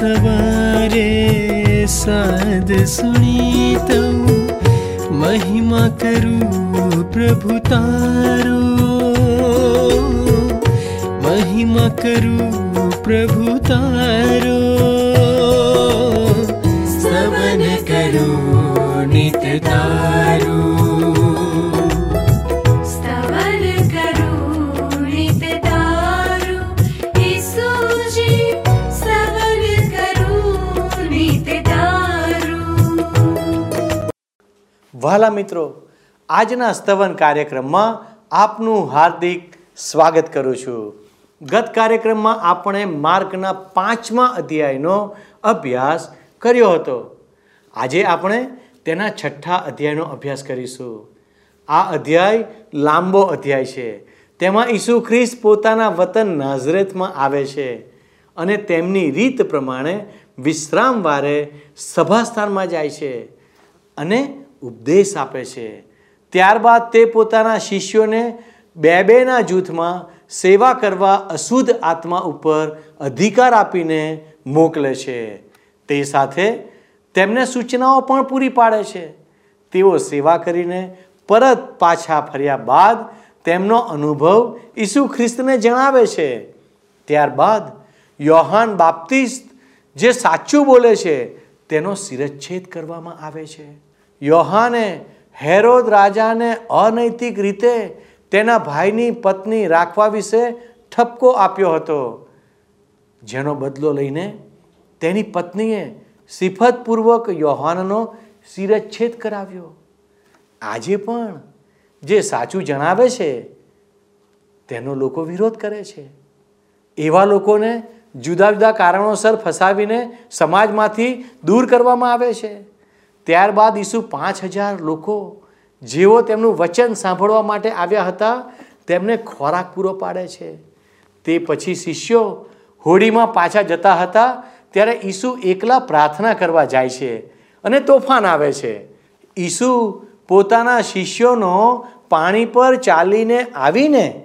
सवारे साधु सुनीतौ। महिमा करु प्रभु तार। महिमा करु प्रभु तार। વહાલા મિત્રો, આજના સ્તવન કાર્યક્રમમાં આપનું હાર્દિક સ્વાગત કરું છું. ગત કાર્યક્રમમાં આપણે માર્કના પાંચમા અધ્યાયનો અભ્યાસ કર્યો હતો. આજે આપણે તેના છઠ્ઠા અધ્યાયનો અભ્યાસ કરીશું. આ અધ્યાય લાંબો અધ્યાય છે. તેમાં ઈસુ ખ્રિસ્ત પોતાના વતન નાઝરેથમાં આવે છે અને તેમની રીત પ્રમાણે વિશ્રામવારે સભાસ્થાનમાં જાય છે. અને ઉપદેશ આપે છે. ત્યારબાદ તે પોતાના શિષ્યોને બે બેના જૂથમાં સેવા કરવા અશુદ્ધ આત્મા ઉપર અધિકાર આપીને મોકલે છે. તે સાથે તેમને સૂચનાઓ પણ પૂરી પાડે છે. તેઓ સેવા કરીને પરત પાછા ફર્યા બાદ તેમનો અનુભવ ઈસુ ખ્રિસ્તને જણાવે છે. ત્યારબાદ યોહાન બાપ્તિસ્ત જે સાચું બોલે છે, તેનો શિરચ્છેદ કરવામાં આવે છે. યોહાને હેરોદ રાજાને અનૈતિક રીતે તેના ભાઈની પત્ની રાખવા વિશે ઠપકો આપ્યો હતો. જેનો બદલો લઈને તેની પત્નીએ સિફતપૂર્વક યોહાનનો શિરચ્છેદ કરાવ્યો. આજે પણ જે સાચું જણાવે છે, તેનો લોકો વિરોધ કરે છે. એવા લોકોને જુદા જુદા કારણોસર ફસાવીને સમાજમાંથી દૂર કરવામાં આવે છે. ત્યારબાદ ઈસુ પાંચ હજાર લોકો જેઓ તેમનું વચન સાંભળવા માટે આવ્યા હતા, તેમને ખોરાક પૂરો પાડે છે. તે પછી શિષ્યો હોડીમાં પાછા જતા હતા, ત્યારે ઈસુ એકલા પ્રાર્થના કરવા જાય છે અને તોફાન આવે છે. ઈસુ પોતાના શિષ્યોનો પાણી પર ચાલીને આવીને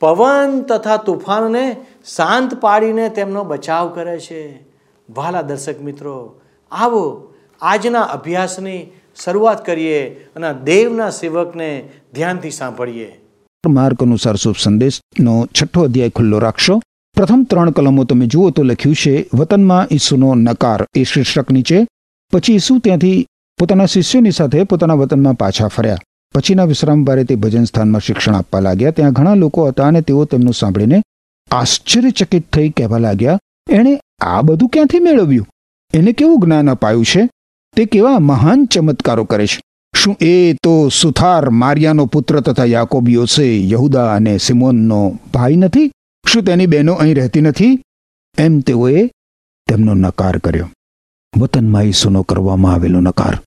પવન તથા તુફાનને શાંત પાડીને તેમનો બચાવ કરે છે. ભાલા દર્શક મિત્રો, આવો આજના અભ્યાસની શરૂઆત કરીએ અને દેવના સેવકને ધ્યાનથી સાંભળીએ. માર્ગ અનુસાર શુભ સંદેશનો છઠ્ઠો અધ્યાય ખુલ્લો રાખશો. પ્રથમ ત્રણ કલમો તમે જુઓ તો લખ્યું છે, વતનમાં ઈસુનો નકાર એ શીર્ષક નીચે. પછી ઈસુ ત્યાંથી પોતાના શિષ્યોની સાથે પોતાના વતનમાં પાછા ફર્યા. પછીના વિશ્રામ બારે તે ભજન સ્થાનમાં શિક્ષણ આપવા લાગ્યા. ત્યાં ઘણા લોકો હતા અને તેઓ તેમનું સાંભળીને આશ્ચર્યચકિત થઈ કહેવા લાગ્યા, એણે આ બધું ક્યાંથી મેળવ્યું? એને કેવું જ્ઞાન અપાયું છે? તે કેવા મહાન ચમત્કારો કરે છે. શું એ તો સુથાર મારિયાનો પુત્ર તથા યાકોબ યોસે યહુદા અને સિમોનનો ભાઈ નથી? શું તેની બહેનો અહીં રહેતી નથી? એમ તેઓએ તેમનો નકાર કર્યો. વતનમાં ઈસુનો કરવામાં આવેલો નકાર.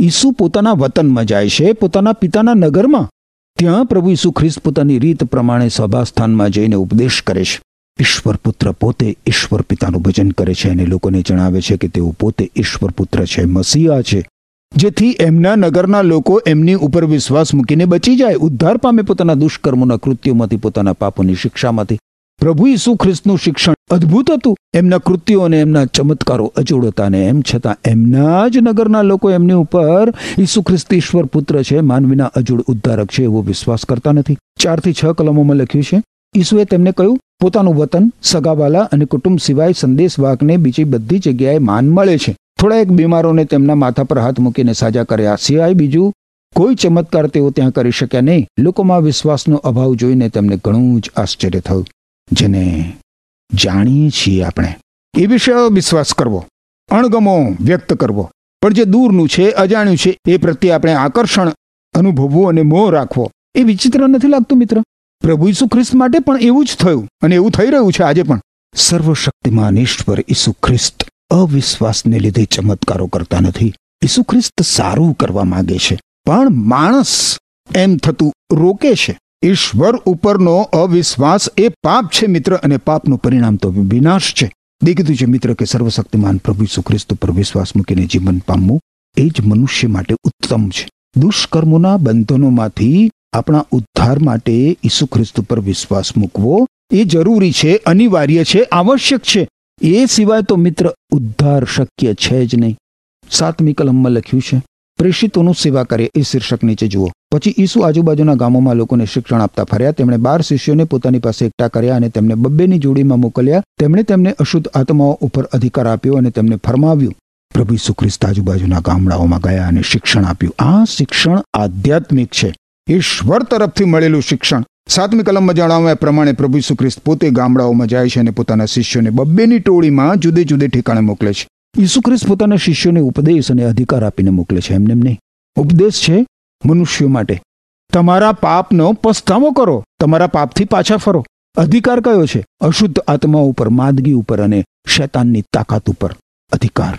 ઈસુ પોતાના વતનમાં જાય છે, પોતાના પિતાના નગરમાં. ત્યાં પ્રભુ ઈસુ ખ્રિસ્ત પોતાની રીત પ્રમાણે સભાસ્થાનમાં જઈને ઉપદેશ કરે છે. ઈશ્વર પુત્ર પોતે ઈશ્વર પિતાનું ભજન કરે છે અને લોકોને જણાવે છે કે તેઓ પોતે ઈશ્વર પુત્ર છે, મસીહા છે. જેથી એમના નગરના લોકો એમની ઉપર વિશ્વાસ મૂકીને બચી જાય, ઉદ્ધાર પામે પોતાના દુષ્કર્મોના કૃત્યોમાંથી, પોતાના પાપોની શિક્ષામાંથી. પ્રભુ ઈસુ ખ્રિસ્તનું શિક્ષણ અદ્ભુત હતું. એમના કૃત્યો અને એમના ચમત્કારો અજોડ હતા અને એમ છતાં એમના જ નગરના લોકો એમની ઉપર ઈસુ ખ્રિસ્ત ઈશ્વર પુત્ર છે, માનવીના અજોડ ઉદ્ધારક છે એવો વિશ્વાસ કરતા નથી. ચારથી છ કલમોમાં લખ્યું છે ઈસુએ તેમને કહ્યું, પોતાનું વતન, સગાવાલા અને કુટુંબ સિવાય સંદેશવાહકને બીજી બધી જગ્યાએ માન મળે છે. થોડા એક બીમારોને તેમના માથા પર હાથ મૂકીને સાજા કર્યા. સિવાય બીજું, કોઈ ચમત્કાર તેઓ ત્યાં કરી શક્યા નહીં. લોકોમાં વિશ્વાસનો અભાવ જોઈને તેમને ઘણું જ આશ્ચર્ય થયું, જેને જાણીએ છીએ આપણે. એ વિશે વિશ્વાસ કરવો, અણગમો વ્યક્ત કરવો. પણ જે દૂરનું છે, અજાણ્યું છે, એ પ્રત્યે આપણે આકર્ષણ અનુભવવું અને મોહ રાખવો. એ વિચિત્ર નથી લાગતું, મિત્ર? પ્રભુ ઈસુ ખ્રિસ્ત માટે પણ એવું જ થયું અને એવું થઈ રહ્યું છે આજે પણ. સર્વશક્તિમાન ઈશ્વર ઈસુ ખ્રિસ્ત અવિશ્વાસને લીધે ચમત્કારો કરતા નથી. ઈસુ ખ્રિસ્ત સારું કરવા માંગે છે, પણ માણસ એમ થતું રોકે છે. ઈશ્વર ઉપરનો અવિશ્વાસ એ પાપ છે મિત્ર અને પાપનું પરિણામ તો વિનાશ છે. દેખીતું છે મિત્ર કે સર્વશક્તિમાન પ્રભુ ઈસુ ખ્રિસ્ત ઉપર વિશ્વાસ મૂકીને જીવન પામવું એ જ મનુષ્ય માટે ઉત્તમ છે. દુષ્કર્મોના બંધનોમાંથી આપણા ઉદ્ધાર માટે ઈસુ ખ્રિસ્ત ઉપર વિશ્વાસ મૂકવો એ જરૂરી છે, અનિવાર્ય છે, આવશ્યક છે. એ સિવાય તો મિત્ર, ઉદ્ધાર શક્ય છે જ નહીં. સાતમી કલમમાં લખ્યું છે, પ્રેષિતોનું સેવા કરે એ શીર્ષક નીચે જુઓ. પછી ઈસુ આજુબાજુના ગામોમાં લોકોને શિક્ષણ આપતા ફર્યા. તેમણે બાર શિષ્યોને પોતાની પાસે એકઠા કર્યા અને તેમને બબ્બેની જોડીમાં મોકલ્યા. તેમણે તેમને અશુદ્ધ આત્માઓ ઉપર અધિકાર આપ્યો અને તેમને ફરમાવ્યું, પ્રભુ ખ્રિસ્ત આજુબાજુના ગામડાઓમાં ગયા અને શિક્ષણ આપ્યું. આ શિક્ષણ આધ્યાત્મિક છે. ઈશ્વર તરફથી મળેલું શિક્ષણ. સાતમી કલમમાં જણાવ્યા પ્રમાણે પ્રભુ ઈસુ ખ્રિસ્ત પોતે ગામડાઓમાં જાય છે અને પોતાના શિષ્યોને બબ્બેની ટોળીમાં જુદે જુદે ઠેકાણે મોકલે છે. ઈસુ ખ્રિસ્ત પોતાના શિષ્યોને ઉપદેશ અને અધિકાર આપીને મોકલે છે. એમને એમ નહીં ઉપદેશ છે મનુષ્યો માટે. તમારા પાપનો પસ્તાવો કરો. તમારા પાપથી પાછા ફરો. અધિકાર કયો છે? અશુદ્ધ આત્મા ઉપર, માદગી ઉપર અને શૈતાનની તાકાત ઉપર. અધિકાર.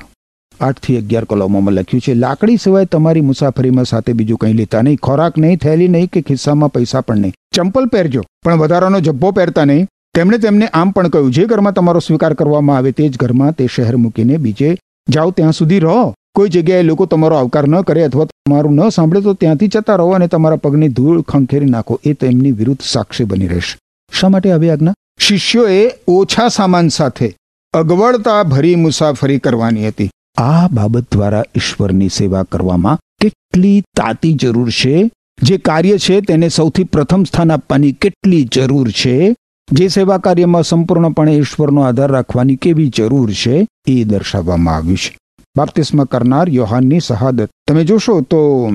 આઠથી અગિયાર કલમોમાં લખ્યું છે, લાકડી સિવાય તમારી મુસાફરીમાં સાથે બીજું કંઈ લેતા નહીં. ખોરાક નહીં, થેલી નહીં કે ખિસ્સામાં પૈસા પણ નહીં. ચંપલ પહેરજો, પણ વધારાનો જબ્બો પહેરતા નહીં. તેમણે તેમને આમ પણ કહ્યું, જે ઘરમાં તમારો સ્વીકાર કરવામાં આવે તે જ ઘરમાં તે શહેર મૂકીને બીજે જાઓ, ત્યાં સુધી રહો. કોઈ જગ્યાએ લોકો તમારો આવકાર ન કરે અથવા તમારું ન સાંભળે તો ત્યાંથી જતા રહો અને તમારા પગની ધૂળ ખંખેરી નાખો. એ તેમની વિરુદ્ધ સાક્ષી બની રહેશે. શા માટે આવી આજ્ઞા? શિષ્યોએ ઓછા સામાન સાથે અગવડતા ભરી મુસાફરી કરવાની હતી. આ બાબત દ્વારા ઈશ્વરની સેવા કરવામાં કેટલી તાતી જરૂર છે? જે કાર્ય છે તેને સૌથી પ્રથમ સ્થાન આપવાની કેટલી જરૂર છે? જે સેવા કાર્યમાં સંપૂર્ણપણે ઈશ્વરનો આધાર રાખવાની કેવી જરૂર છે એ દર્શાવવામાં આવ્યું છે. બાપ્તિસ્મા કરનાર યોહાનની શહાદત. તમે જોશો તો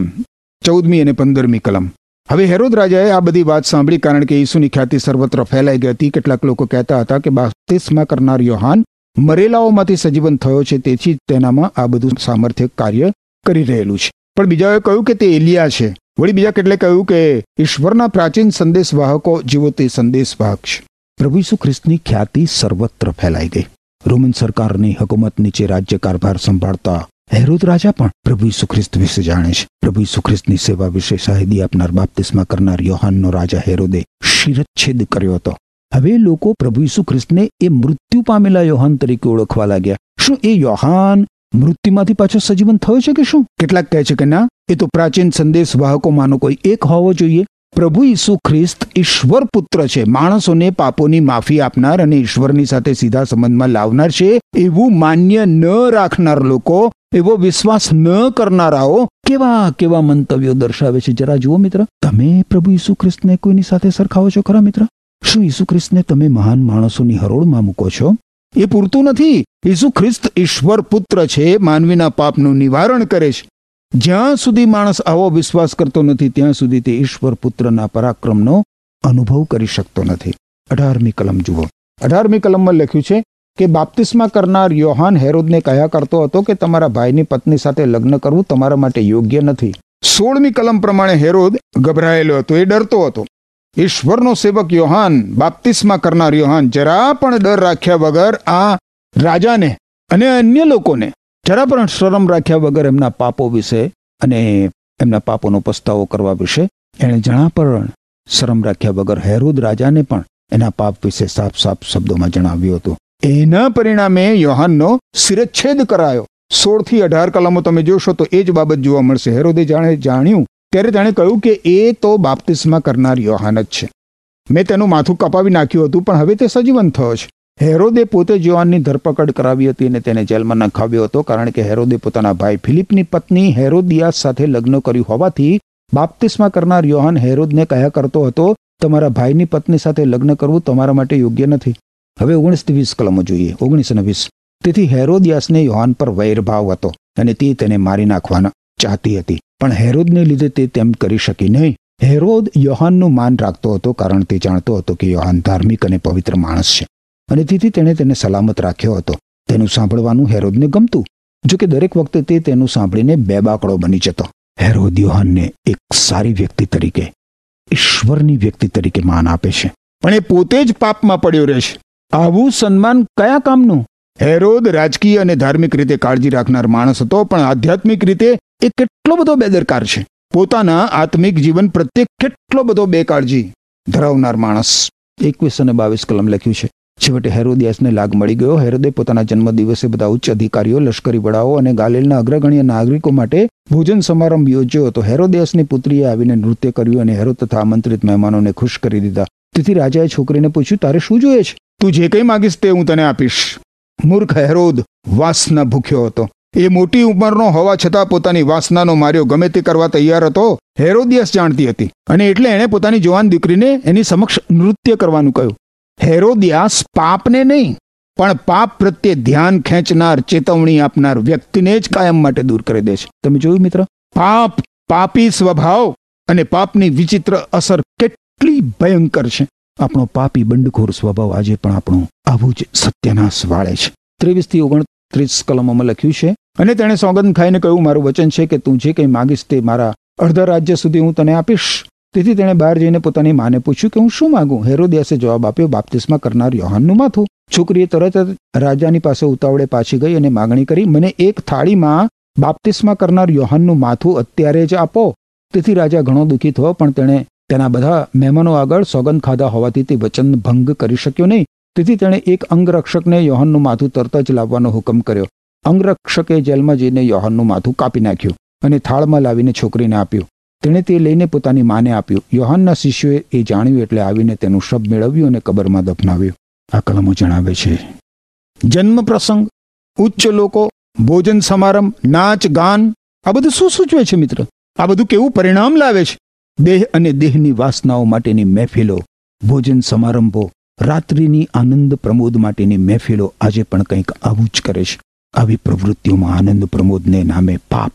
ચૌદમી અને પંદરમી કલમ. હવે હેરોદ રાજાએ આ બધી વાત સાંભળી કારણ કે ઈસુની ખ્યાતિ સર્વત્ર ફેલાઈ ગઈ હતી. કેટલાક લોકો કહેતા હતા કે બાપ્તિસ્મા કરનાર યોહાન મરેલાઓમાંથી સજીવન થયો છે, તેથી તેનામાં આ બધું સામર્થ્ય કાર્ય કરી રહેલું છે. પણ બીજાઓએ કહ્યું કે તે એલિયા છે. વળી બીજા કેટલે કહ્યું કે ઈશ્વરના પ્રાચીન સંદેશવાહકો જેવો તે સંદેશવાહક છે. પ્રભુ ઈસુ ખ્રિસ્તની ખ્યાતિ સર્વત્ર ફેલાઈ ગઈ. રોમન સરકારની હકુમત નીચે રાજ્ય કારભાર સંભાળતા હેરોદ રાજા પણ પ્રભુ ઈસુ ખ્રિસ્ત વિશે જાણે છે. પ્રભુ ઈસુ ખ્રિસ્તની સેવા વિશે શાહિદી આપનાર બાપ્તિસ્મા કરનાર યોહાનનો રાજા હેરોદે શિરચ્છેદ કર્યો હતો. હવે લોકો પ્રભુ ઈસુ ખ્રિસ્તને એ મૃત્યુ પામેલા યોહાન તરીકે ઓળખવા લાગ્યા. શું એ યોહાન મૃત્યુમાંથી પાછો સજીવન થયો છે કે શું? કેટલાક કહે છે કે ના, એ તો પ્રાચીન સંદેશવાહકોમાંનો કોઈ એક હોવો જોઈએ. પ્રભુ ઈસુ ખ્રિસ્ત ઈશ્વર પુત્ર છે. માણસોને પાપોની માફી આપનાર અને ઈશ્વરની સાથે સીધા સંબંધમાં લાવનાર છે. એવું માન્ય ન રાખનાર લોકો, એવો વિશ્વાસ ન કરનારાઓ કેવા કેવા મંતવ્યો દર્શાવે છે. જરા જુઓ મિત્ર, તમે પ્રભુ ઈસુ ખ્રિસ્તને કોઈની સાથે સરખાવો છો ખરા મિત્ર? શું ઈસુ ખ્રિસ્તને તમે મહાન માણસોની હરોળમાં મૂકો છો? એ પૂરતું નથી. ઈસુ ખ્રિસ્ત ઈશ્વર પુત્ર છે, માનવીના પાપનું નિવારણ કરે છે. જ્યાં સુધી માણસ આવો વિશ્વાસ કરતો નથી, ત્યાં સુધી તે ઈશ્વર પુત્રના પરાક્રમનો અનુભવ કરી શકતો નથી. અઢારમી કલમ જુઓ. અઢારમી કલમમાં લખ્યું છે કે બાપ્તિસ્મા કરનાર યોહાન હેરોદને કહ્યા કરતો હતો કે તમારા ભાઈની પત્ની સાથે લગ્ન કરવું તમારા માટે યોગ્ય નથી? સોળમી કલમ પ્રમાણે હેરોદ ગભરાયેલો હતો, એ ડરતો હતો. ઈશ્વરનો સેવક યોહાન બાપ્તિસ્મા કરનાર યોહાન જરા પણ ડર રાખ્યા વગર આ રાજાને અને અન્ય લોકોને જરા પણ શરમ રાખ્યા વગર એમના પાપો વિશે અને એમના પાપોનો પસ્તાવો કરવા વિશે એણે જણા પણ શરમ રાખ્યા વગર હેરોદ રાજાને પણ એના પાપ વિશે સાફ સાફ શબ્દોમાં જણાવ્યું હતું. એના પરિણામે યોહાનનો શિરચ્છેદ કરાયો. સોળથી અઢાર કલમો તમે જોશો તો એ જ બાબત જોવા મળશે. હેરોદે જાણે જાણ્યું ત્યારે તેણે કહ્યું કે એ તો બાપ્તિસ્મા કરનાર યોહાન જ છે. મેં તેનું માથું કપાવી નાખ્યું હતું, પણ હવે તે સજીવન થયો છે. હેરોદે પોતે જ ધરપકડ કરાવી હતી અને તેને જેલમાં નખાવ્યો હતો, કારણ કે હેરોદે પોતાના ભાઈ ફિલિપની પત્ની હેરોદિયાસ સાથે લગ્ન કર્યું હોવાથી બાપ્તિસ્મા કરનાર યોહાન હેરોદને કહ્યા કરતો હતો, તમારા ભાઈની પત્ની સાથે લગ્ન કરવું તમારા માટે યોગ્ય નથી. હવે ઓગણીસ વીસ કલમો જોઈએ, ઓગણીસ અને વીસ. તેથી હેરોદિયાસને યોહાન પર વૈરભાવ હતો અને તે તેને મારી નાખવાના ચાહતી હતી. પણ હેરોદને લીધે તે તેમ કરી શકી નહીં. હેરોદ યોહાનનું માન રાખતો હતો કારણ તે જાણતો હતો કે યોહાન ધાર્મિક અને પવિત્ર માણસ છે. અને તેથી તેણે તેને સલામત રાખ્યો હતો. તેનું સાંભળવાનું હેરોદને ગમતું. જો કે દરેક વખતે તે તેનું સાંભળીને બેબાકડો બની જતો. હેરોદ યોહાનને એક સારી વ્યક્તિ તરીકે, ઈશ્વરની વ્યક્તિ તરીકે માન આપે છે. પણ એ પોતે જ પાપમાં પડ્યો રહેશે આવું સન્માન કયા કામનું? હેરોદ રાજકીય અને ધાર્મિક રીતે કાળજી રાખનાર માણસ હતો, પણ આધ્યાત્મિક રીતે એ કેટલો બધો બેદરકાર છે. પોતાના આત્મિક જીવન પ્રત્યે કેટલો બધો બેકાળજી ધરાવનાર માણસ. એકવીસ અને બાવીસ કલમ લખ્યું છે. છેવટે હેરોદિયાસને લાગ મળી ગયો. હેરોદે પોતાના જન્મદિવસે બધા ઉચ્ચ અધિકારીઓ, લશ્કરી વડાઓ અને ગાલિલના અગ્રગણ્ય નાગરિકો માટે ભોજન સમારંભ યોજ્યો હતો. હેરોદિયાસની પુત્રીએ આવીને નૃત્ય કર્યું અને હેરો તથા આમંત્રિત મહેમાનોને ખુશ કરી દીધા. તેથી રાજાએ છોકરીને પૂછ્યું, તારે શું જોઈએ છે? તું જે કંઈ માગીશ તે હું તને આપીશ. મૂર્ખ હેરોદ વાસના ભૂખ્યો હતો. એ મોટી ઉંમરનો હોવા છતાં પોતાની વાસનાનો માર્યો ગમે તે કરવા તૈયાર હતો, હેરોદિયસ જાણતી હતી. અને એટલે એણે પોતાની જવાન દીકરીને એની સમક્ષ નૃત્ય કરવાનું કહ્યું. હેરોદિયાસ પાપને નહીં, પણ પાપ પ્રત્યે ધ્યાન ખેંચનાર, ચેતવણી આપનાર વ્યક્તિને જ કાયમ માટે દૂર કરી દે છે. તમે જોયું મિત્ર? પાપ પાપી સ્વભાવ અને પાપની વિચિત્ર અસર કેટલી ભયંકર છે. આપણો પાપી બંડખોર સ્વભાવ આજે પણ આપણો આવું જ સત્યનાશ વાળે છે. ત્રેવીસથી ઓગણત્રીસ કલમોમાં લખ્યું છે. અને તેણે સોગંદ ખાઈને કહ્યું, મારું વચન છે કે તું જે કંઈ માગીશ તે મારા અડધા રાજ્ય સુધી હું તને આપીશ. તેથી તેણે બહાર જઈને પોતાની માને પૂછ્યું કે, હું શું માંગુ? હેરોદિયાસે જવાબ આપ્યો, બાપ્તિસ્મા કરનાર યોહાનનું માથું. છોકરીએ તરત જ રાજાની પાસે ઉતાવળે પાછી ગઈ અને માગણી કરી, મને એક થાળીમાં બાપ્તિસ્મા કરનાર યોહાનનું માથું અત્યારે જ આપો. તેથી રાજા ઘણો દુઃખી થયો, પણ તેણે તેના બધા મહેમાનો આગળ સોગંદ ખાધા હોવાથી તે વચન ભંગ કરી શક્યો નહીં. તેથી તેણે એક અંગરક્ષકને યોહનનું માથું તરત જ લાવવાનો હુકમ કર્યો. અંગરક્ષકે જેલમાં જઈને યોહનનું માથું કાપી નાખ્યું અને થાળમાં લાવીને છોકરીને આપ્યું. તેણે તે લઈને પોતાની માને આપ્યું. યોહાનના શિષ્યોએ એ જાણ્યું એટલે આવીને તેનું શબ મેળવ્યું અને કબરમાં દફનાવ્યું. આ કલમો જણાવે છે. જન્મ પ્રસંગ, ઉચ્ચ લોકો, ભોજન સમારંભ, નાચ, ગાન, આ બધું શું સૂચવે છે મિત્ર? આ બધું કેવું પરિણામ લાવે છે? દેહ અને દેહની વાસનાઓ માટેની મહેફિલો, ભોજન સમારંભો રાત્રિની આનંદ પ્રમોદ માટેની મહેફિલો આજે પણ કંઈક આવું જ કરે છે. આવી પ્રવૃત્તિઓમાં આનંદ પ્રમોદને નામે પાપ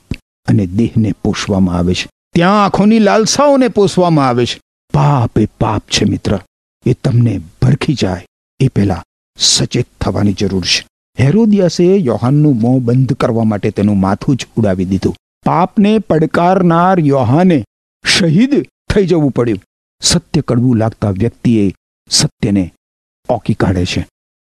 અને દેહને પોષવામાં આવે છે. ત્યાં આંખોની લાલસાઓને પોષવામાં આવે છે. પાપ એ પાપ છે મિત્ર. એ તમને ભરખી જાય. એ પહેલા સચેત થવાની જરૂર છે. હેરોદિયાસે યોહાનનું મોં બંધ કરવા માટે તેનું માથું જ ઉડાવી દીધું. પાપને પડકારનાર યોહાને શહીદ થઈ જવું પડ્યું. સત્ય કડવું લાગતા વ્યક્તિએ સત્યને ઓકી કાઢે છે.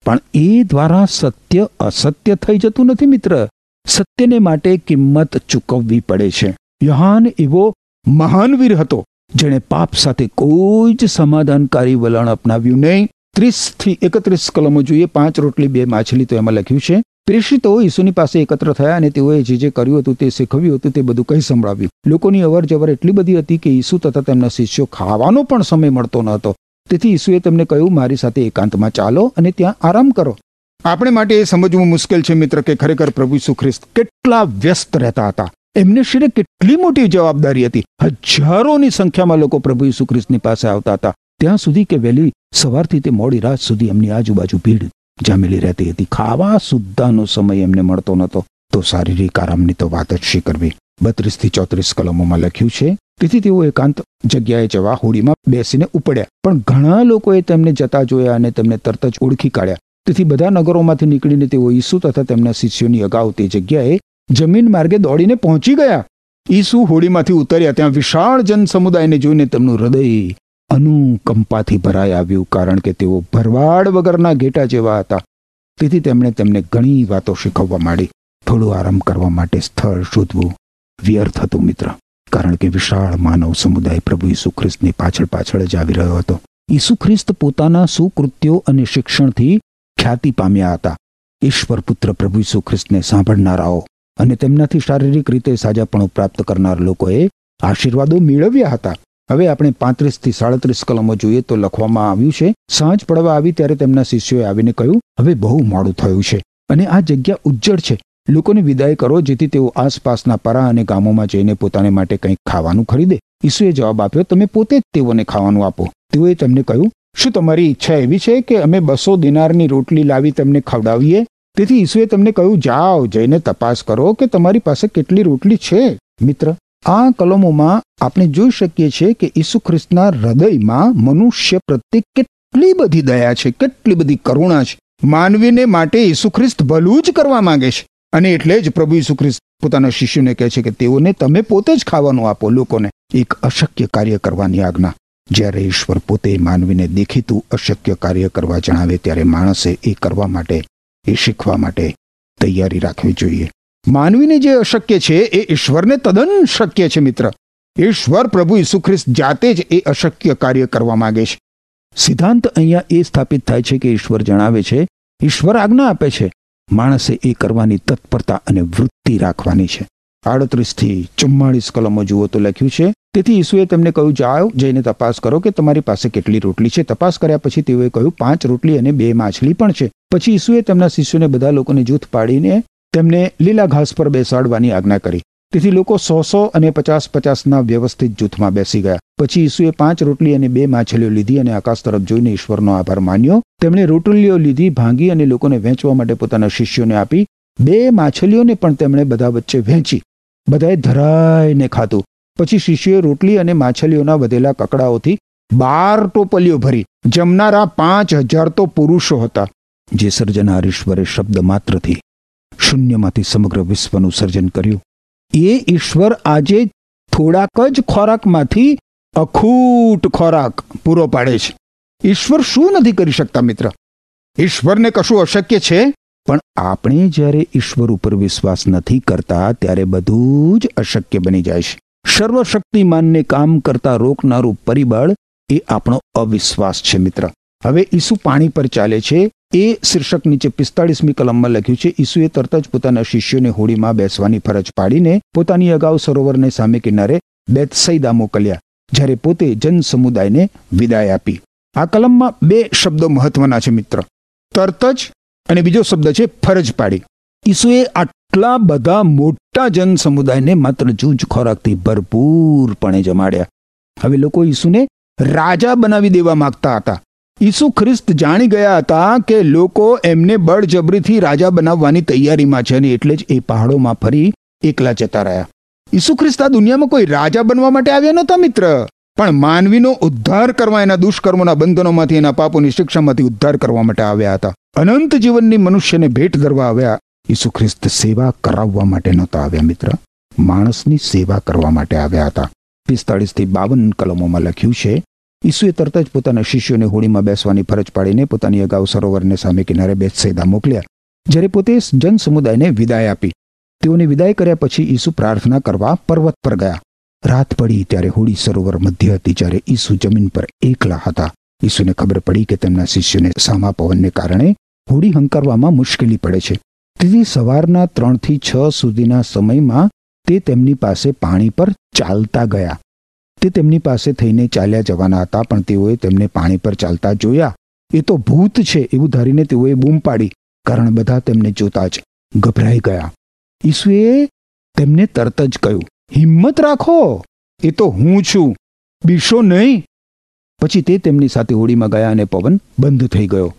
પણ એ દ્વારા સત્ય અસત્ય થઈ જતું નથી મિત્ર. સત્યને માટે કિંમત ચૂકવવી પડે છે. યહાન એવો મહાન વીર હતો, જેણે પાપ સાથે કોઈ જ સમાધાનકારી વલણ અપનાવ્યું નહીં. ત્રીસથી એકત્રીસ કલમો જોઈએ, પાંચ રોટલી, બે માછલી તો એમાં લખ્યું છે. પ્રેષિતો ઈસુની પાસે એકત્ર થયા અને તેઓએ જે જે કર્યું હતું તે શીખવ્યું હતું, તે બધું કંઈ સંભળાવ્યું. લોકોની અવર જવર એટલી બધી હતી કે ઈસુ તથા તેમના શિષ્યો ખાવાનો પણ સમય મળતો ન હતો. તેથી ઈસુએ તેમને કહ્યું, મારી સાથે એકાંતમાં ચાલો અને ત્યાં આરામ કરો. આપણે માટે એ સમજવું મુશ્કેલ છે, મિત્ર, કે ખરેખર પ્રભુ ઈસુ ખ્રિસ્ત કેટલા વ્યસ્ત રહેતા હતા. એમને શિરે કેટલી મોટી જવાબદારી હતી. હજારોની સંખ્યામાં લોકો પ્રભુ ઈસુ ખ્રિસ્તની પાસે આવતા હતા. ત્યાં સુધી કે વહેલી સવારથી તે મોડી રાત સુધી એમની આજુબાજુ ભીડ જામેલી રહેતી હતી. ખાવા સુદ્ધાનો સમય એમને મળતો નહોતો. તો શારીરિક આરામની તો વાત જ શી કરવી? બત્રીસથી ચોત્રીસ કલમોમાં લખ્યું છે તેથી તેઓ એકાંત જગ્યાએ જવા હોડીમાં બેસીને ઉપડ્યા. પણ ઘણા લોકોએ તેમને જતા જોયા અને તેમને તરત જ ઓળખી કાઢ્યા. તેથી બધા નગરોમાંથી નીકળીને તેઓ ઈસુ તથા તેમના શિષ્યોની અગાઉ તે જગ્યાએ જમીન માર્ગે દોડીને પહોંચી ગયા. ઈસુ હોડીમાંથી ઉતર્યા. ત્યાં વિશાળ જન સમુદાયને જોઈને તેમનું હૃદય અનુકંપાથી ભરાઈ આવ્યું કારણ કે તેઓ ભરવાડ વગરના ઘેટા જેવા હતા. તેથી તેમણે તેમને ઘણી વાતો શીખવવા માંડી. થોડું આરામ કરવા માટે સ્થળ શોધવું વ્યર્થ હતું, મિત્ર. કારણ કે વિશાળ માનવ સમુદાય પ્રભુ ઈસુ ખ્રિસ્તની પાછળ પાછળ જ આવી રહ્યો હતો. ઈસુ ખ્રિસ્ત પોતાના સુકૃત્યો અને શિક્ષણથી ખ્યાતિ પામ્યા હતા. ઈશ્વર પુત્ર પ્રભુ ઈસુ ખ્રિસ્તને સાંભળનારાઓ અને તેમનાથી શારીરિક રીતે સાજાપણું પ્રાપ્ત કરનાર લોકોએ આશીર્વાદો મેળવ્યા હતા. હવે આપણે પાંત્રીસથી સાડત્રીસ કલમો જોઈએ તો લખવામાં આવ્યું છે, સાંજ પડવા આવી ત્યારે તેમના શિષ્યોએ આવીને કહ્યું, હવે બહુ મોડું થયું છે અને આ જગ્યા ઉજ્જડ છે. લોકોને વિદાય કરો જેથી તેઓ આસપાસના પરા અને ગામોમાં જઈને પોતાને માટે કંઈક ખાવાનું ખરીદે. ઈસુએ જવાબ આપ્યો, તમે પોતે જ તેઓને ખાવાનું આપો. તેઓએ તેમને કહ્યું, શું તમારી ઈચ્છા એવી છે કે અમે બસો દિનારની રોટલી લાવી તેમને ખવડાવીએ? તેથી ઈસુએ તમને કહ્યું, જાઓ જઈને તપાસ કરો કે તમારી પાસે કેટલી રોટલી છે. મિત્ર, આ કલમોમાં આપણે જોઈ શકીએ છીએ કે ઈસુ ખ્રિસ્તના હૃદયમાં મનુષ્ય પ્રત્યે કેટલી બધી દયા છે, કેટલી બધી કરુણા છે. માનવીને માટે ઈસુ ખ્રિસ્ત ભલું જ કરવા માંગે છે. અને એટલે જ પ્રભુ ઈસુ ખ્રિસ્ત પોતાના શિષ્યોને કહે છે કે તેઓને તમે પોતે જ ખાવાનું આપો, લોકોને એક અશક્ય કાર્ય કરવાની આજ્ઞા. જ્યારે ઈશ્વર પોતે માનવીને દેખીતું અશક્ય કાર્ય કરવા જણાવે, ત્યારે માણસે એ કરવા માટે, એ શીખવા માટે તૈયારી રાખવી જોઈએ. માનવીને જે અશક્ય છે, એ ઈશ્વરને તદ્દન શક્ય છે, મિત્ર. ઈશ્વર પ્રભુ ઈસુ ખ્રિસ્ત જાતે જ એ અશક્ય કાર્ય કરવા માંગે છે. સિદ્ધાંત અહીંયા એ સ્થાપિત થાય છે કે ઈશ્વર જણાવે છે, ઈશ્વર આજ્ઞા આપે છે. માણસે એ કરવાની તત્પરતા અને વૃત્તિ રાખવાની છે. આડત્રીસથી ચુમ્માળીસ કલમો જુઓ તો લખ્યું છે, તેથી ઈસુએ તેમને કહ્યું, જાઓ, જઈને તપાસ કરો કે તમારી પાસે કેટલી રોટલી છે. તપાસ કર્યા પછી તેઓએ કહ્યું, પાંચ રોટલી અને બે માછલી પણ છે. પછી ઈસુએ તેમના શિષ્યોને બધા લોકોને જૂથ પાડીને તેમને લીલા ઘાસ પર બેસાડવાની આજ્ઞા કરી. તેથી લોકો સો સો અને પચાસ પચાસના વ્યવસ્થિત જૂથમાં બેસી ગયા. પછી ઈસુએ પાંચ રોટલી અને બે માછલીઓ લીધી અને આકાશ તરફ જોઈને ઈશ્વરનો આભાર માન્યો. તેમણે રોટલીઓ લીધી, ભાંગી અને લોકોને વહેંચવા માટે પોતાના શિષ્યોને આપી. બે માછલીઓને પણ તેમણે બધા વચ્ચે વહેંચી બધાએ ધરાઈને ખાધું. પછી શિષ્યોએ રોટલી અને માછલીઓના વધેલા કકડાઓથી બાર ટોપલીઓ ભરી. જમનારા પાંચ હજાર તો પુરુષો હતા. જે સર્જનાર ઈશ્વરે શબ્દ માત્રથી શૂન્યમાંથી સમગ્ર વિશ્વનું સર્જન કર્યું. એ ઈશ્વર આજે થોડાક જ ખોરાકમાંથી અખૂટ ખોરાક પૂરો પાડે છે. ઈશ્વર શું નથી કરી શકતા મિત્ર? ઈશ્વરને કશું અશક્ય છે? પણ આપણે જ્યારે ઈશ્વર ઉપર વિશ્વાસ નથી કરતા, ત્યારે બધું જ અશક્ય બની જાય છે. સર્વશક્તિમાનને કામ કરતા રોકનારું પરિબળ એ આપણો અવિશ્વાસ છે મિત્ર. હવે ઈસુ પાણી પર ચાલે છે એ શીર્ષક નીચે પિસ્તાળીસમી કલમમાં લખ્યું છે, ઈસુએ તરત જ પોતાના શિષ્યોને હોડીમાં બેસવાની ફરજ પાડીને પોતાની અગાઉ સરોવરને સામે કિનારે બેતસૈદા મોકલ્યા, જ્યારે પોતે જન સમુદાયને વિદાય આપી. આ કલમમાં બે શબ્દો મહત્વના છે મિત્ર. તરત જ અને બીજો શબ્દ છે, ફરજ પાડી. ઈસુએ આટલા બધા મોટા જન સમુદાયને માત્ર જૂજ ખોરાકથી ભરપૂરપણે જમાડ્યા. હવે લોકો ઈસુને રાજા બનાવી દેવા માંગતા હતા. ઈસુ ખ્રિસ્ત જાણી ગયા હતા કે લોકો એમને બળજબરીથી રાજા બનાવવાની તૈયારીમાં છે અને એટલે જ એ પહાડોમાં ફરી એકલા જતા રહ્યા. ઈસુ ખ્રિસ્ત આ દુનિયામાં કોઈ રાજા બનવા માટે આવ્યા નહોતા મિત્ર. પણ માનવીનો ઉદ્ધાર કરવા એના દુષ્કર્મોના બંધનોમાંથી, એના પાપોની શિક્ષામાંથી ઉદ્ધાર કરવા માટે આવ્યા હતા. અનંત જીવનની મનુષ્યને ભેટ ધરવા આવ્યા. ઈસુ ખ્રિસ્ત સેવા કરાવવા માટે નહોતા આવ્યા મિત્ર. માણસની સેવા કરવા માટે આવ્યા હતા. પિસ્તાળીસથી બાવન કલમોમાં લખ્યું છે ઈસુએ તરત જ પોતાના શિષ્યોને હોડીમાં બેસવાની ફરજ પાડીને પોતાની અગાઉ સરોવરને સામે કિનારે બેસેદા મોકલ્યા, જ્યારે પોતે જન સમુદાયને વિદાય આપી. તેઓને વિદાય કર્યા પછી ઈસુ પ્રાર્થના કરવા પર્વત પર ગયા. રાત પડી ત્યારે હોડી સરોવર મધ્ય હતી જ્યારે ઈસુ જમીન પર એકલા હતા. ઈસુને ખબર પડી કે તેમના શિષ્યોને સામા પવનને કારણે હોડી હંકારવામાં મુશ્કેલી પડે છે. તેથી સવારના ત્રણથી છ સુધીના સમયમાં તે તેમની પાસે પાણી પર ચાલતા ગયા. તે તેમની પાસે થઈને ચાલ્યા જવાના હતા, પણ તેઓએ તેમને પાણી પર ચાલતા જોયા. એ તો ભૂત છે એવું ધારીને તેઓએ બૂમ પાડી. કારણ બધા તેમને જોતા જ ગભરાઈ ગયા. ઈસુએ તેમને તરત જ કહ્યું, હિંમત રાખો. એ તો હું છું. બીશો નહીં. પછી તે તેમની સાથે હોડીમાં ગયા અને પવન બંધ થઈ ગયો.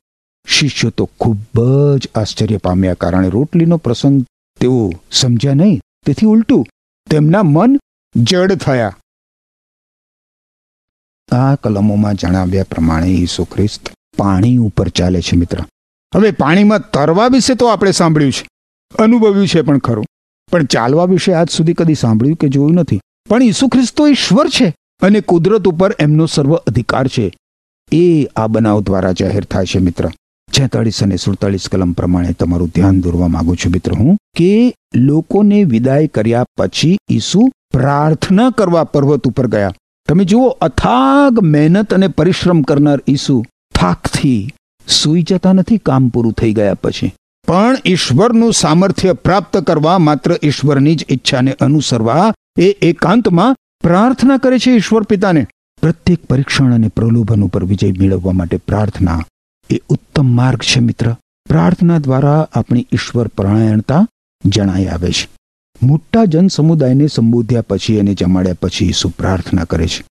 શિષ્યો તો ખૂબ જ આશ્ચર્ય પામ્યા, કારણ રોટલીનો પ્રસંગ તેઓ સમજ્યા નહીં. તેથી ઉલટું, તેમના મન જડ થયા. આ કલમોમાં જણાવ્યા પ્રમાણે ઈસુ ખ્રિસ્ત પાણી ઉપર ચાલે છે મિત્ર. હવે પાણીમાં તરવા વિશે તો આપણે સાંભળ્યું છે. અનુભવ્યું છે પણ ખરું. પણ ચાલવા વિશે આજ સુધી કદી સાંભળ્યું કે જોયું નથી. પણ ઈસુ ખ્રિસ્ત ઈશ્વર છે અને કુદરત ઉપર એમનો સર્વ અધિકાર છે. એ આ બનાવ દ્વારા જાહેર થાય છે મિત્ર. છેતાળીસ અને સુડતાલીસ કલમ પ્રમાણે તમારું ધ્યાન દોરવા માંગુ છું મિત્ર હું કે લોકોને વિદાય કર્યા પછી ઈસુ પ્રાર્થના કરવા પર્વત ઉપર ગયા. તમે જુઓ, અથાગ મહેનત અને પરિશ્રમ કરનાર ઈસુ થાકથી સૂઈ જતા નથી, કામ પૂરું થઈ ગયા પછી. પણ ઈશ્વરનું સામર્થ્ય પ્રાપ્ત કરવા માત્ર ઈશ્વરની જ ઈચ્છાને અનુસરવા એ એકાંતમાં પ્રાર્થના કરે છે ઈશ્વર પિતાને. પ્રત્યેક પરીક્ષણ અને પ્રલોભન ઉપર વિજય મેળવવા માટે પ્રાર્થના એ ઉત્તમ માર્ગ છે મિત્ર. પ્રાર્થના દ્વારા આપણી ઈશ્વર પરાયણતા જણાઈ આવે છે. મોટા જન સમુદાયને સંબોધ્યા પછી અને જમાડ્યા પછી ઈસુ પ્રાર્થના કરે છે.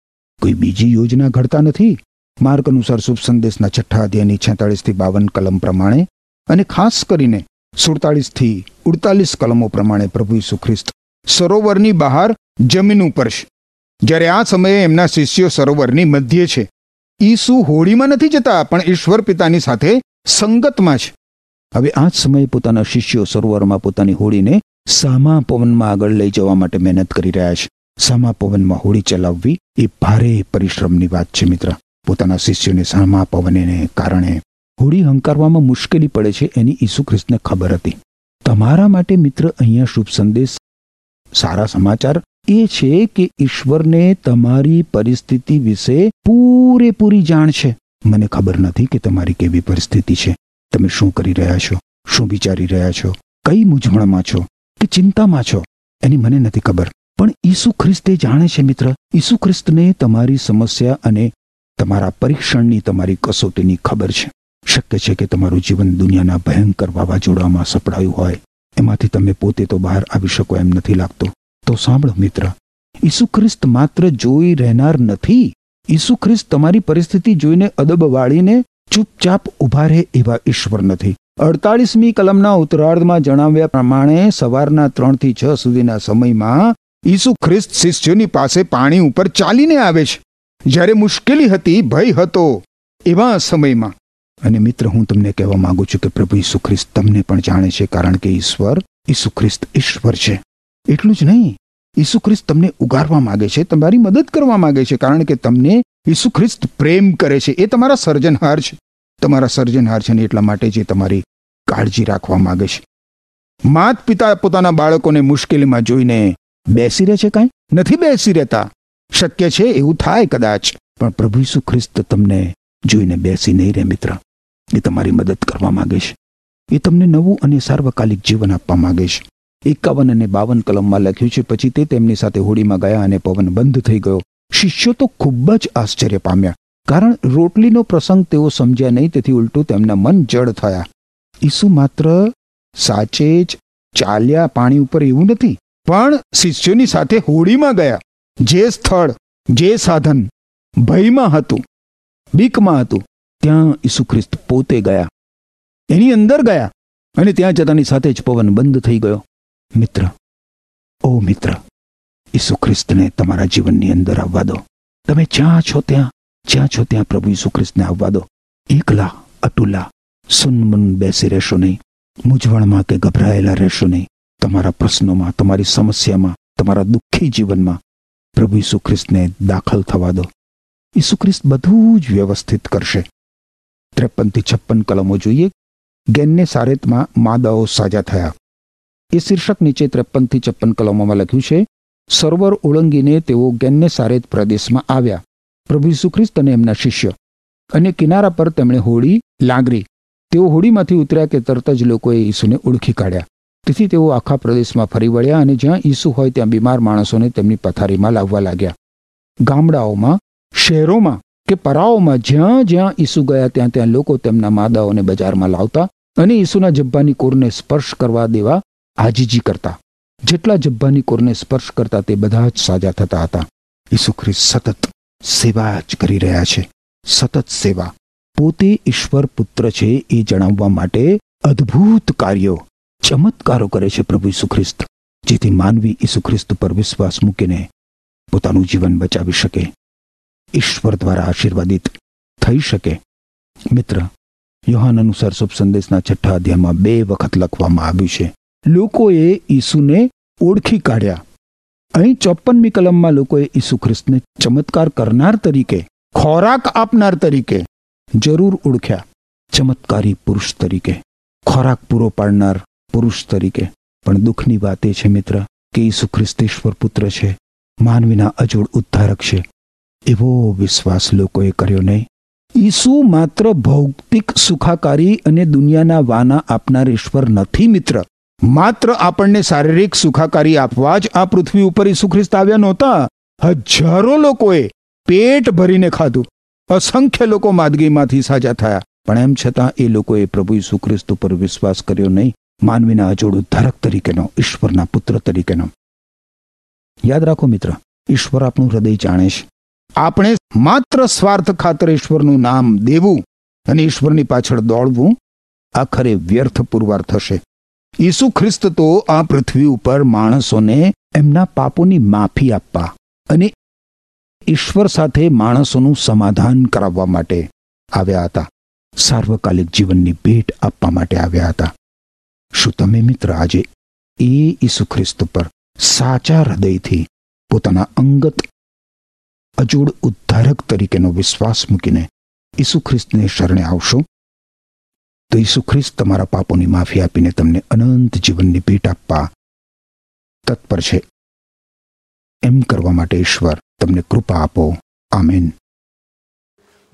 કોઈ બીજી યોજના ઘડતા નથી? માર્ગ અનુસાર શુભ સંદેશના છઠ્ઠા અધ્યાયની છેતાળીસથી બાવન કલમ પ્રમાણે અને ખાસ કરીને સુડતાળીસથી ઉડતાલીસ કલમો પ્રમાણે પ્રભુ ઈસુ ખ્રિસ્ત સરોવરની બહાર જમીન ઉપર છે. જ્યારે આ સમયે એમના શિષ્યો સરોવરની મધ્ય છે. ઈસુ હોડીમાં નથી જતા, પણ ઈશ્વર પિતાની સાથે સંગતમાં છે. હવે આ જ સમયે પોતાના શિષ્યો સરોવરમાં પોતાની હોડીને સામા પવનમાં આગળ લઈ જવા માટે મહેનત કરી રહ્યા છે. સામા પવનમાં હોડી ચલાવવી એ ભારે પરિશ્રમની વાત છે, મિત્ર. પોતાના શિષ્યોને સામા પવનને કારણે હોડી હંકારવામાં મુશ્કેલી પડે છે એની ઈસુ ખ્રિસ્તને ખબર હતી. તમારા માટે, મિત્ર, અહીંયા શુભ સંદેશ. સારા સમાચાર એ છે કે ઈશ્વરને તમારી પરિસ્થિતિ વિશે પૂરેપૂરી જાણ છે. મને ખબર નથી કે તમારી કેવી પરિસ્થિતિ છે. તમે શું કરી રહ્યા છો? શું વિચારી રહ્યા છો? કઈ મૂંઝવણમાં છો? કે ચિંતામાં છો? એની મને નથી ખબર. પણ ઈસુ ખ્રિસ્ત જાણે છે મિત્ર, ઈસુ ખ્રિસ્તને તમારી સમસ્યા અને તમારા પરીક્ષણની તમારી કસોટીની ખબર છે. શક્ય છે કે તમારું જીવન દુનિયાના ભયંકર વાવાઝોડામાં સપડાયું હોય. એમાંથી તમે પોતે તો બહાર આવી શકો એમ નથી લાગતો. તો સાંભળો મિત્ર, ઈસુ ખ્રિસ્ત માત્ર જોઈ રહેનાર નથી. ઈસુ ખ્રિસ્ત તમારી પરિસ્થિતિ જોઈને અદબ વાળીને ચૂપચાપ ઊભા રહે એવા ઈશ્વર નથી. અડતાળીસમી કલમના ઉત્તરાર્ધમાં જણાવ્યા પ્રમાણે સવારના ત્રણથી છ સુધીના સમયમાં ઈસુ ખ્રિસ્ત શિષ્યોની પાસે પાણી ઉપર ચાલીને આવે છે. જ્યારે મુશ્કેલી હતી, ભય હતો એવા સમયમાં. અને મિત્ર, હું તમને કહેવા માંગુ છું કે પ્રભુ ઈસુ ખ્રિસ્ત તમને પણ જાણે છે કારણ કે ઈશ્વર ઈસુ ખ્રિસ્ત ઈશ્વર છે. એટલું જ નહીં. ઈસુ ખ્રિસ્ત તમને ઉગારવા માંગે છે, તમારી મદદ કરવા માંગે છે કારણ કે તમને ઈસુ ખ્રિસ્ત પ્રેમ કરે છે. એ તમારા સર્જનહાર છે. તમારા સર્જનહાર છે ને એટલા માટે જે તમારી કાળજી રાખવા માંગે છે માત પિતા પોતાના બાળકોને મુશ્કેલીમાં જોઈને બેસી રહે છે કાંઈ? નથી બેસી રહેતા. શક્ય છે એવું થાય કદાચ. પણ પ્રભુ ઈસુ ખ્રિસ્ત તમને જોઈને બેસી નહીં રહે મિત્ર. એ તમારી મદદ કરવા માગે છે એ તમને નવું અને સાર્વકાલિક જીવન આપવા માગે છે એકાવન અને બાવન કલમમાં લખ્યું છે, પછી તે તેમની સાથે હોડીમાં ગયા અને પવન બંધ થઈ ગયો. શિષ્યો તો ખૂબ જ આશ્ચર્ય પામ્યા. કારણ રોટલીનો પ્રસંગ તેઓ સમજ્યા નહીં, તેથી ઉલટું તેમના મન જડ થયા. ઈસુ માત્ર સાચે જ ચાલ્યા પાણી ઉપર એવું નથી, પણ શિષ્યોની સાથે હોડીમાં ગયા. જે સ્થળ, જે સાધન ભયમાં હતું, બીકમાં હતું, ત્યાં ઈસુ ખ્રિસ્ત પોતે ગયા. એની અંદર ગયા અને ત્યાં જતાની સાથે જ પવન બંધ થઈ ગયો. મિત્ર, ઓ મિત્ર, ઈસુ ખ્રિસ્તને તમારા જીવનની અંદર આવવા દો. તમે જ્યાં છો ત્યાં, જ્યાં છો ત્યાં પ્રભુ ઈસુ ખ્રિસ્તને આવવા દો. એકલા અતુલા સુનમુન બેસી રહેશો નહીં. મૂંઝવણમાં કે ગભરાયેલા રહેશો નહીં. તમારા પ્રશ્નોમાં, તમારી સમસ્યામાં, તમારા દુઃખી જીવનમાં પ્રભુ ઈસુ ખ્રિસ્તને દાખલ થવા દો. ઈસુ ખ્રિસ્ત બધું જ વ્યવસ્થિત કરશે. ત્રેપનથી છપ્પન કલમો જોઈએ. ગેનને સારેતમાં માદાઓ સાજા થયા. એ શીર્ષક નીચે ત્રેપનથી છપ્પન કલમોમાં લખ્યું છે, સરોવર ઓળંગીને તેઓ ગેનને સારેત પ્રદેશમાં આવ્યા. પ્રભુ ઈસુ અને એમના શિષ્ય. અને કિનારા પર તેમણે હોળી, લાંગરી તેઓ હોડીમાંથી ઉતર્યા કે તરત જ લોકોએ ઈસુને ઓળખી કાઢ્યા. તેથી તેઓ આખા પ્રદેશમાં ફરી વળ્યા અને જ્યાં ઈસુ હોય ત્યાં બીમાર માણસોને તેમની પથારીમાં લાવવા લાગ્યા. ગામડાઓમાં, શહેરોમાં કે પરાઓમાં જ્યાં જ્યાં ઈસુ ગયા ત્યાં ત્યાં લોકો તેમના માદાઓને બજારમાં લાવતા અને ઈસુના જબ્બાની કોરને સ્પર્શ કરવા દેવા આજીજી કરતા. જેટલા જબ્બાની કોરને સ્પર્શ કરતા તે બધા જ સાજા થતા હતા. ઈસુ ખ્રિસ્ત સતત સેવા જ કરી રહ્યા છે. સતત સેવા. પોતે ઈશ્વર પુત્ર છે એ જણાવવા માટે અદ્ભુત કાર્યો ચમત્કારો કરે છે પ્રભુ ઈસુ ખ્રિસ્ત જેથી માનવી ઈસુ ખ્રિસ્ત પર વિશ્વાસ મૂકીને પોતાનું જીવન બચાવી શકે. ઈશ્વર દ્વારા આશીર્વાદિત થઈ શકે. મિત્ર, યોહાન અનુસાર શુભ સંદેશના છઠ્ઠા અધ્યાયમાં બે વખત લખવામાં આવ્યું છે. લોકોએ ઈસુને ઓળખી કાઢ્યા. અહીં ચોપનમી કલમમાં લોકોએ ઈસુ ખ્રિસ્તને ચમત્કાર કરનાર તરીકે, ખોરાક આપનાર તરીકે જરૂર ઓળખ્યા ચમત્કારી પુરુષ તરીકે. ખોરાક પૂરો પાડનાર પુરુષ તરીકે. પણ દુઃખની વાત એ છે, મિત્ર, કે ઈસુ ખ્રિસ્તેશ્વર પુત્ર છે. માનવીના અજોડ ઉદ્ધારક છે. એવો વિશ્વાસ લોકોએ કર્યો નહીં. ઈસુ માત્ર ભૌતિક સુખાકારી અને દુનિયાના વાના આપનાર ઈશ્વર નથી, મિત્ર. માત્ર આપણને શારીરિક સુખાકારી આપવા જ આ પૃથ્વી ઉપર ઈસુ ખ્રિસ્ત આવ્યા નહોતા. હજારો લોકોએ પેટ ભરીને ખાધું. અસંખ્ય લોકો માદગીમાંથી સાજા થયા. પણ એમ છતાં એ લોકોએ પ્રભુ ઈસુ ખ્રિસ્ત ઉપર વિશ્વાસ કર્યો નહીં. માનવીના અજોડ ઉદ્ધારક તરીકેનો, ઈશ્વરના પુત્ર તરીકેનો. યાદ રાખો મિત્ર, ઈશ્વર આપણું હૃદય જાણે છે. આપણે માત્ર સ્વાર્થ ખાતર ઈશ્વરનું નામ દેવું અને ઈશ્વરની પાછળ દોડવું આખરે વ્યર્થ પુરવાર થશે. ઈસુ ખ્રિસ્ત તો આ પૃથ્વી ઉપર માણસોને એમના પાપોની માફી આપવા અને ઈશ્વર સાથે માણસોનું સમાધાન કરાવવા માટે આવ્યા હતા. સાર્વકાલિક જીવનની ભેટ આપવા માટે આવ્યા હતા. શું તમે મિત્ર આજે એ ઈસુ ખ્રિસ્ત પર સાચા હૃદયથી પોતાના અંગત અજોડ ઉદ્ધારક તરીકેનો વિશ્વાસ મૂકીને ઈસુ ખ્રિસ્તને શરણે આવશો? તો ઈસુ ખ્રિસ્ત તમારા પાપોની માફી આપીને તમને અનંત જીવનની ભેટ આપવા તત્પર છે. એમ કરવા માટે ઈશ્વર તમને કૃપા આપો. આમેન.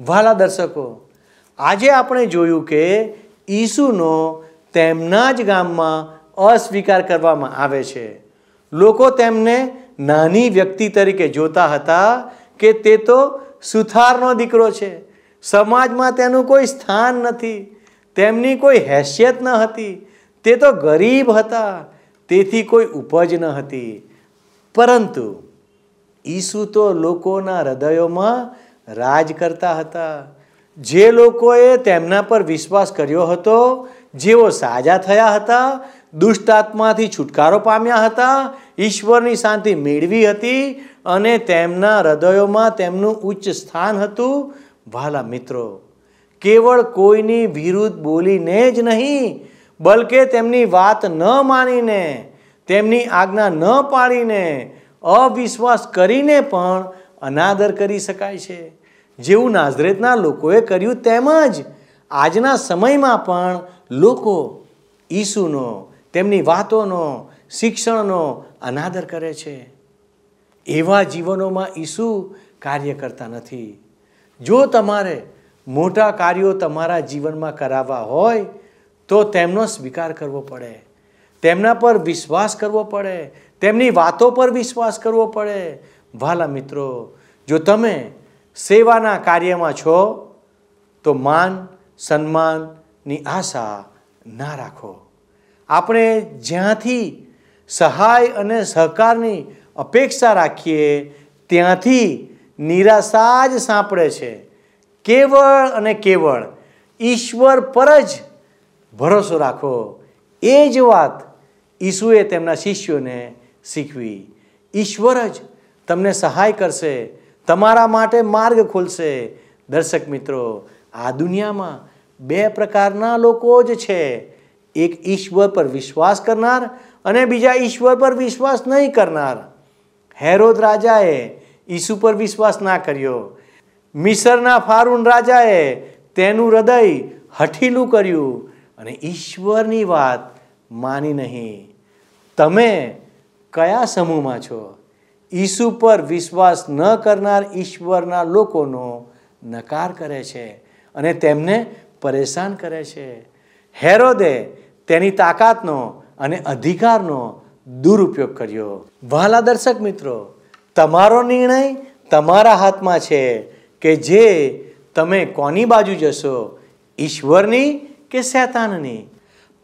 વાલા દર્શકો, આજે આપણે જોયું કે ઈસુનો તેમના જ ગામમાં અસ્વીકાર કરવામાં આવે છે. લોકો તેમને નાની વ્યક્તિ તરીકે જોતા હતા કે તે તો સુથારનો દીકરો છે. સમાજમાં તેનું કોઈ સ્થાન નથી. તેમની કોઈ હેસિયત ન હતી. તે તો ગરીબ હતા. તેથી કોઈ ઉપજ ન હતી. પરંતુ ઈસુ તો લોકોના હૃદયોમાં રાજ કરતા હતા. જે લોકોએ તેમના પર વિશ્વાસ કર્યો હતો, જેઓ સાજા થયા હતા, દુષ્ટ આત્માથી છુટકારો પામ્યા હતા, ઈશ્વરની શાંતિ મેળવી હતી અને તેમના હૃદયોમાં તેમનું ઉચ્ચ સ્થાન હતું. વાલા મિત્રો, કેવળ કોઈની વિરુદ્ધ બોલીને જ નહીં, બલકે તેમની વાત ન માનીને તેમની આજ્ઞા ન પાડીને અવિશ્વાસ કરીને પણ અનાદર કરી શકાય છે. જેવું નાઝરેતના લોકોએ કર્યું તેમ જ આજના સમયમાં પણ લોકો ઈસુનો, તેમની વાતોનો, શિક્ષણનો અનાદર કરે છે. એવા જીવનોમાં ઈસુ કાર્ય કરતા નથી. જો તમારે મોટા કાર્યો તમારા જીવનમાં કરાવવા હોય, તો તેમનો સ્વીકાર કરવો પડે. તેમના પર વિશ્વાસ કરવો પડે. તેમની વાતો પર વિશ્વાસ કરવો પડે. વાલા મિત્રો, જો તમે સેવાના કાર્યમાં છો, તો માન, સન્માનની આશા ના રાખો. આપણે જ્યાંથી સહાય અને સહકારની અપેક્ષા રાખીએ, ત્યાંથી નિરાશા જ સાંપડે છે. કેવળ અને કેવળ ઈશ્વર પર જ ભરોસો રાખો. એ જ વાત ઈસુએ તેમના શિષ્યોને શીખવી. ઈશ્વર જ તમને સહાય કરશે, તમારા માટે માર્ગ ખોલશે. દર્શક મિત્રો, આ દુનિયામાં બે પ્રકારના લોકો જ છે. એક ઈશ્વર પર વિશ્વાસ કરનાર અને બીજા ઈશ્વર પર વિશ્વાસ નહીં કરનાર. હેરોદ રાજાએ ઈસુ પર વિશ્વાસ ના કર્યો. મિસરના ફારૂન રાજાએ તેનું હૃદય હઠીલું કર્યું. અને ઈશ્વરની વાત માની નહીં. તમે કયા સમૂહમાં છો? ઈસુ પર વિશ્વાસ ન કરનાર ઈશ્વરના લોકોનો નકાર કરે છે અને તેમને પરેશાન કરે છે. હેરોદે તેની તાકાતનો અને અધિકારનો દુરુપયોગ કર્યો. વહાલા દર્શક મિત્રો, તમારો નિર્ણય તમારા હાથમાં છે કે જે તમે કોની બાજુ જશો? ઈશ્વરની કે શૈતાનની?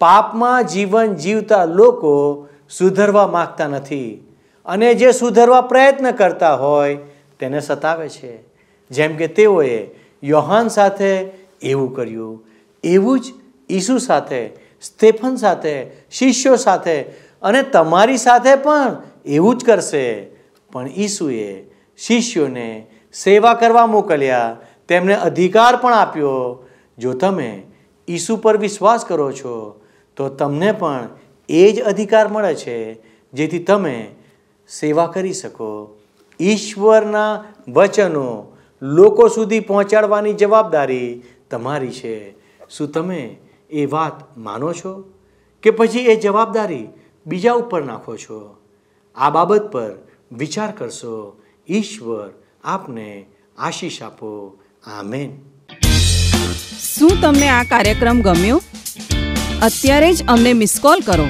પાપમાં જીવન જીવતા લોકો સુધરવા માંગતા નથી. અને જે સુધરવા પ્રયત્ન કરતા હોય, તેને સતાવે છે. જેમ કે તેઓએ યોહાન સાથે એવું કર્યું. એવું જ ઈસુ સાથે સ્ટેફન સાથે, શિષ્યો સાથે અને તમારી સાથે પણ એવું જ કરશે. પણ ઈસુએ શિષ્યોને સેવા કરવા મોકલ્યા. તેમને અધિકાર પણ આપ્યો. જો તમે ઈસુ પર વિશ્વાસ કરો છો તો તમને પણ એ જ અધિકાર મળે છે, જેથી તમે સેવા કરી શકો. ઈશ્વરના વચનો લોકો સુધી પહોંચાડવાની જવાબદારી તમારી છે. શું તમે એ વાત માનો છો? કે પછી એ જવાબદારી બીજા ઉપર નાખો છો? આ બાબત પર વિચાર કરશો. ઈશ્વર આપને આશીષ આપો. આમેન. શું તમને આ કાર્યક્રમ ગમ્યો? અત્યારે જ અમને મિસ કોલ કરો.